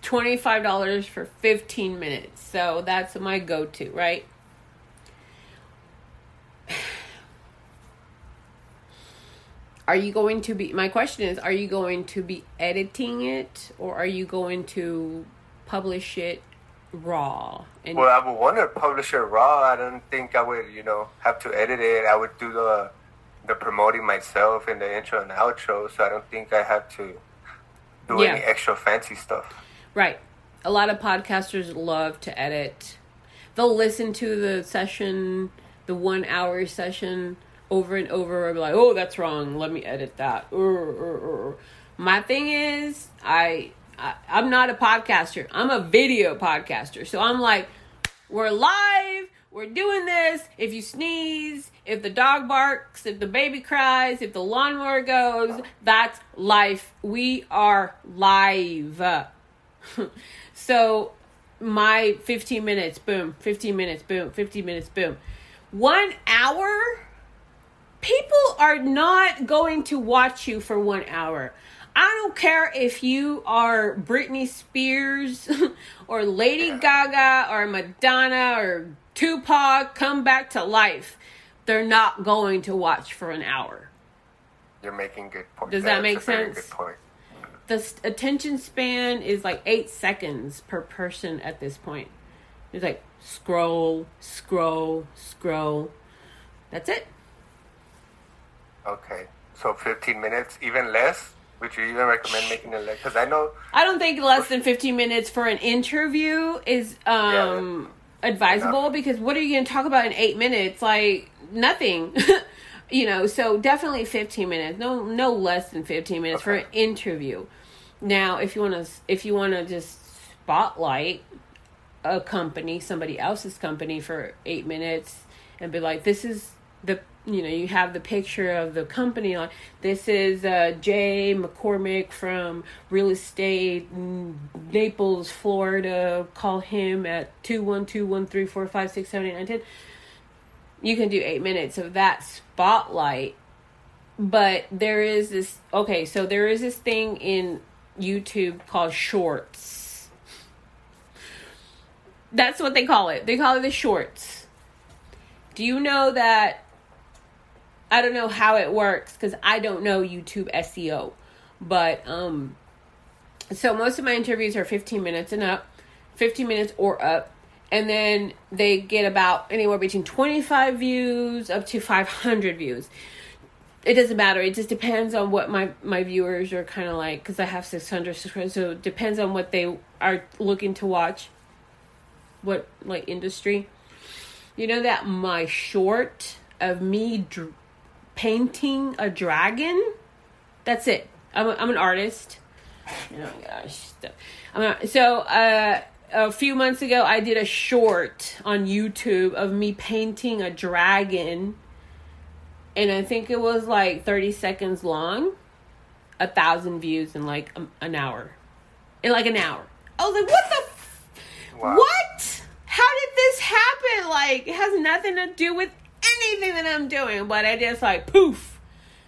twenty five dollars for fifteen minutes, so that's my go to, right? [sighs] are you going to be my question is are you going to be editing it or are you going to publish it raw and well i would want to publish it raw i don't think i would you know have to edit it i would do the the promoting myself in the intro and outro so i don't think i have to do yeah. any extra fancy stuff right a lot of podcasters love to edit they'll listen to the session the one hour session over and over and be like, oh, that's wrong. Let me edit that. My thing is, I, I I'm not a podcaster. I'm a video podcaster. So I'm like, we're live. We're doing this. If you sneeze, if the dog barks, if the baby cries, if the lawnmower goes, that's life. We are live. [laughs] so my 15 minutes, boom, 15 minutes, boom, 15 minutes, boom. One hour people are not going to watch you for one hour. I don't care if you are Britney Spears [laughs] or Lady Gaga or Madonna or Tupac come back to life. They're not going to watch for an hour. You're making good points. Does that, that make sense? The attention span is like eight seconds per person at this point. It's like scroll, scroll, scroll. That's it. Okay. So 15 minutes, even less? Would you even recommend making it like? Because I know I don't think less than 15 minutes for an interview is um advisable enough. because what are you going to talk about in 8 minutes? Like nothing. [laughs] you know, so definitely 15 minutes. No no less than 15 minutes for an interview. Now, if you want to if you want to just spotlight a company, somebody else's company for 8 minutes and be like this is the you know you have the picture of the company on this is uh, Jay McCormick from real estate Naples, Florida. Call him at 212 134 56910 You can do eight minutes of that spotlight, but there is this okay. So there is this thing in YouTube called shorts. That's what they call it. They call it the shorts. Do you know that I don't know how it works because I don't know YouTube SEO. But um so most of my interviews are 15 minutes and up, 15 minutes or up. And then they get about anywhere between 25 views up to 500 views. It doesn't matter. It just depends on what my my viewers are kind of like cuz I have 600 subscribers. So it depends on what they are looking to watch. What like industry. You know that my short of me dr- painting a dragon. That's it. I'm, a, I'm an artist. Oh my gosh. I'm a, so uh, a few months ago, I did a short on YouTube of me painting a dragon, and I think it was like 30 seconds long. A thousand views in like an hour. In like an hour. I was like, what the? F- Wow. What? How did this happen? Like, it has nothing to do with anything that I'm doing, but I just like poof,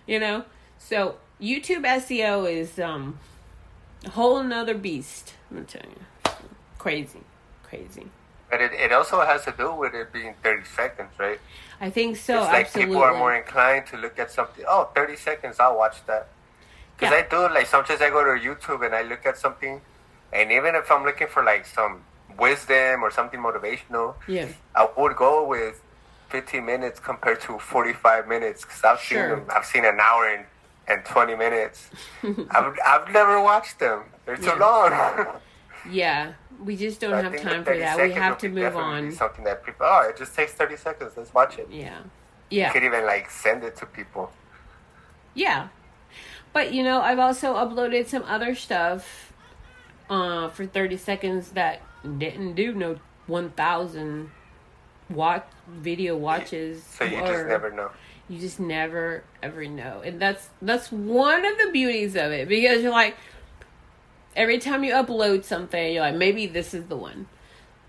you know. So YouTube SEO is um a whole nother beast. I'm gonna tell you, crazy, crazy. But it, it also has to do with it being 30 seconds, right? I think so. it's like absolutely. people are more inclined to look at something. Oh, 30 seconds, I'll watch that. Because Yeah. I do, like, sometimes I go to YouTube and I look at something, and even if I'm looking for, like, some wisdom or something motivational, Yeah. I would go with 15 minutes compared to 45 minutes because I've Sure. seen them. I've seen an hour and, and 20 minutes. [laughs] I've, I've never watched them. They're too Yeah. long. Yeah, we just don't I have time for that. We have to move on. Something that people, oh, it just takes 30 seconds. Let's watch it. Yeah, Yeah. You could even, like, send it to people. yeah. But you know, I've also uploaded some other stuff uh for 30 seconds that didn't do no 1000 watch video watches So you or- just never know. you just never ever know. And that's that's one of the beauties of it because you're like every time you upload something you're like maybe this is the one.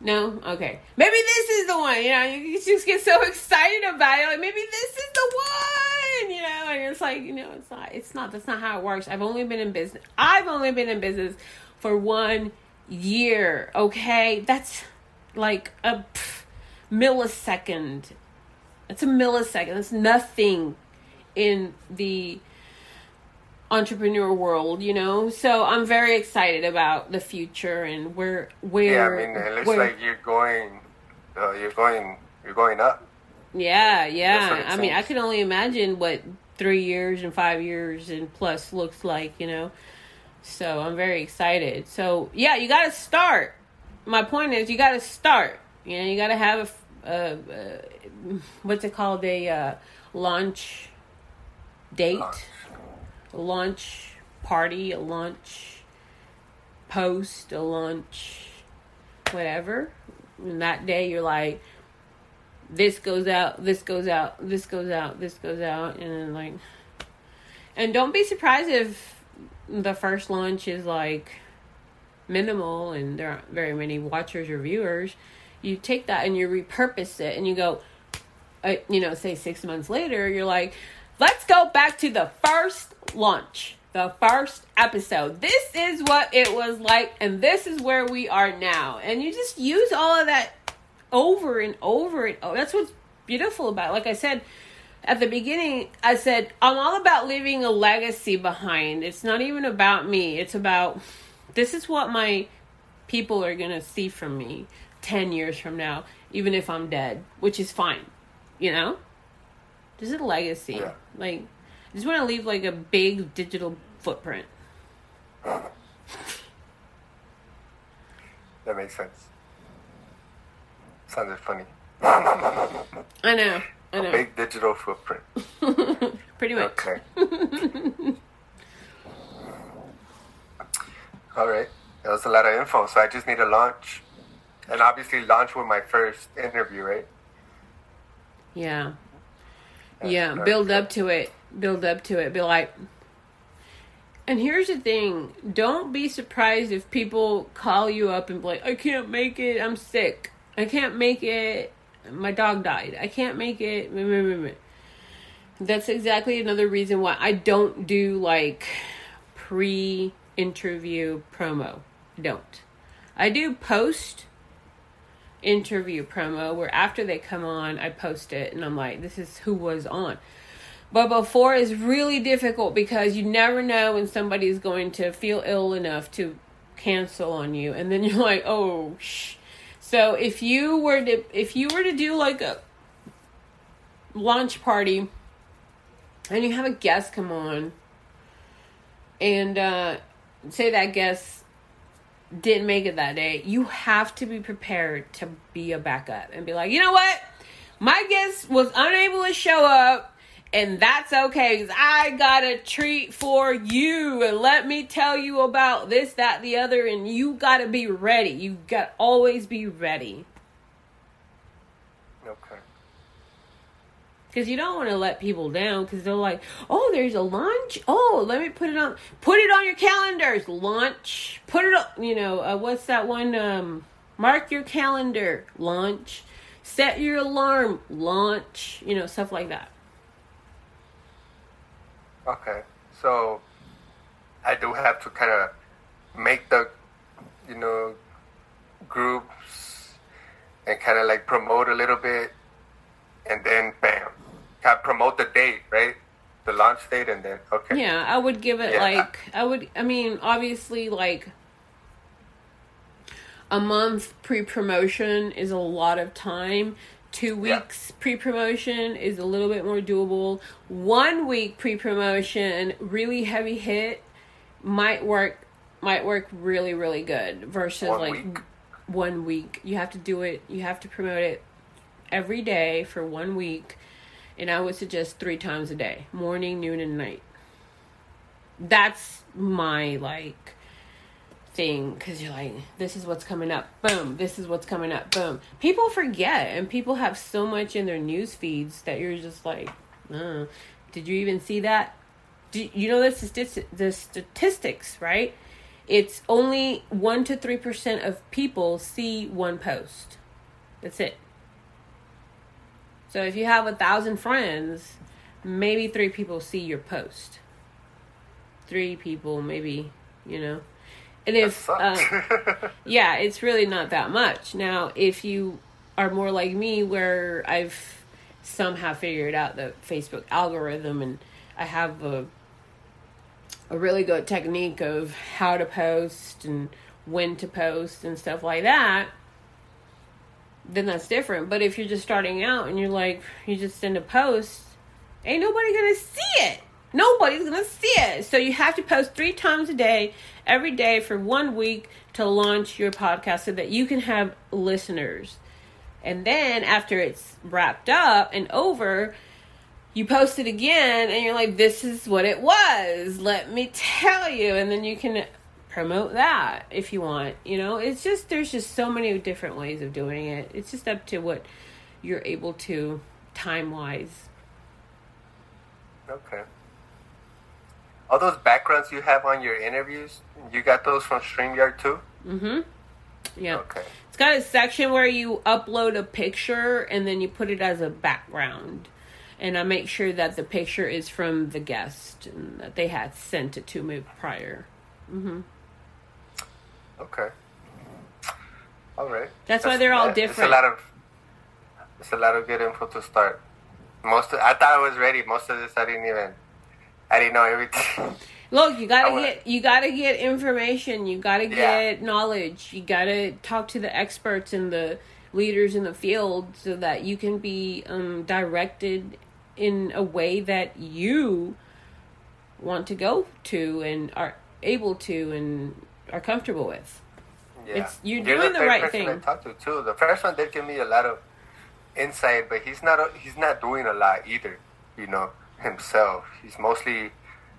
No? Okay. Maybe this is the one. You know you just get so [laughs] excited about it. Like maybe this is the one. You know and it's like you know it's not it's not that's not how it works. I've only been in business i've only been in business for one year okay? That's like a pff, millisecond it's a millisecond. It's nothing in the entrepreneur world, you know. So I'm very excited about the future and where where. Yeah, I mean, it looks where- like you're going, uh, you're going, you're going up. yeah, yeah. I mean, I can only imagine what three years and five years and plus looks like, you know. So I'm very excited. So yeah, you got to start. My point is, you got to start. You know, you got to have a, a, a what's it called a uh, launch date, Launch. a launch party, a launch post, a launch whatever. And that day, you're like, this goes out, this goes out, this goes out, this goes out, and then like, and don't be surprised if the first launch is like minimal and there aren't very many watchers or viewers. You take that and you repurpose it, and you go, uh, you know, say six months later, you're like, let's go back to the first launch, the first episode. This is what it was like, and this is where we are now. And you just use all of that over and over and over. That's what's beautiful about it. Like I said at the beginning, I said, I'm all about leaving a legacy behind. It's not even about me, it's about this is what my people are going to see from me 10 years from now, even if I'm dead, which is fine. You know? This is a legacy. Yeah. Like, I just want to leave like a big digital footprint. That makes sense. Sounded funny. [laughs] I know. I know. big digital footprint. [laughs] Pretty much. Okay. [laughs] All right. That was a lot of info. So I just need to launch. And obviously launch with my first interview, right? Yeah. That's Yeah. Build up to it. Build up to it. Be like, and here's the thing don't be surprised if people call you up and be like, I can't make it. I'm sick. I can't make it. My dog died. I can't make it. That's exactly another reason why I don't do like pre interview promo. I don't. I do post interview promo where after they come on, I post it and I'm like, this is who was on. But before is really difficult because you never know when somebody's going to feel ill enough to cancel on you, and then [laughs] you're like, oh, shh. So if you were to if you were to do like a launch party, and you have a guest come on, and uh, say that guest didn't make it that day, you have to be prepared to be a backup and be like, you know what? My guest was unable to show up, and that's okay because I got a treat for you. And let me tell you about this, that, the other, and you got to be ready. You got to always be ready Okay. Because you don't want to let people down because they're like, oh, there's a launch. Oh, let me put it on. Put it on your calendars. Launch. Put it on. You know, uh, what's that one? Um, mark your calendar. Launch. Set your alarm. Launch. You know, stuff like that. Okay. So I do have to kind of make the, you know, groups and kind of like promote a little bit and then bam. Promote the date, right? The launch date and then, okay. Yeah, I would give it Yeah. like I would. I mean, obviously, like a month pre promotion is a lot of time. Two Yeah. weeks pre promotion is a little bit more doable. One week pre promotion, really heavy hit, might work. Might work really really good versus One like week? one week. You have to do it. You have to promote it every day for one week, and I would suggest three times a day: morning, noon, and night. That's my like thing because you're like this is what's coming up. Boom this is what's coming up. Boom. People forget and people have so much in their news feeds that you're just like uh, did you even see that? Do you know the statistics the statistics right? It's only 1 to 3% of people see one post. That's it so if you have a thousand friends maybe three people see your post. Three people maybe you know. And if uh, [laughs] yeah it's really not that much. Now if you are more like me where i've somehow figured out the facebook algorithm and i have a a really good technique of how to post and when to post and stuff like that then that's different. But if you're just starting out and you're like you just send a post ain't nobody gonna see it. Nobody's gonna see it. So you have to post three times a day every day for one week to launch your podcast so that you can have listeners. And then after it's wrapped up and over you post it again and you're like this is what it was. Let me tell you. And then you can promote that if you want you know? It's just there's just so many different ways of doing it. It's just up to what you're able to time wise okay. All those backgrounds you have on your interviews, you got those from StreamYard too? mm-hmm. Yeah. Okay. it's got a section where you upload a picture and then you put it as a background. And i make sure that the picture is from the guest and that they had sent it to me prior. Mm-hmm Okay. All right. That's why they're all yeah, different. It's a lot of it's a lot of good info to start. Most of, I thought I was ready. Most of this I didn't even I didn't know everything. [laughs] Look, you gotta wanna- get you gotta get information. You gotta Yeah. get knowledge. You gotta talk to the experts and the leaders in the field so that you can be um, directed in a way that you want to go to and are able to and are comfortable with. Yeah. It's- you're You're doing the third right thing. I talked to too. The first one did give me a lot of insight, but he's not he's not doing a lot either. You know himself. He's mostly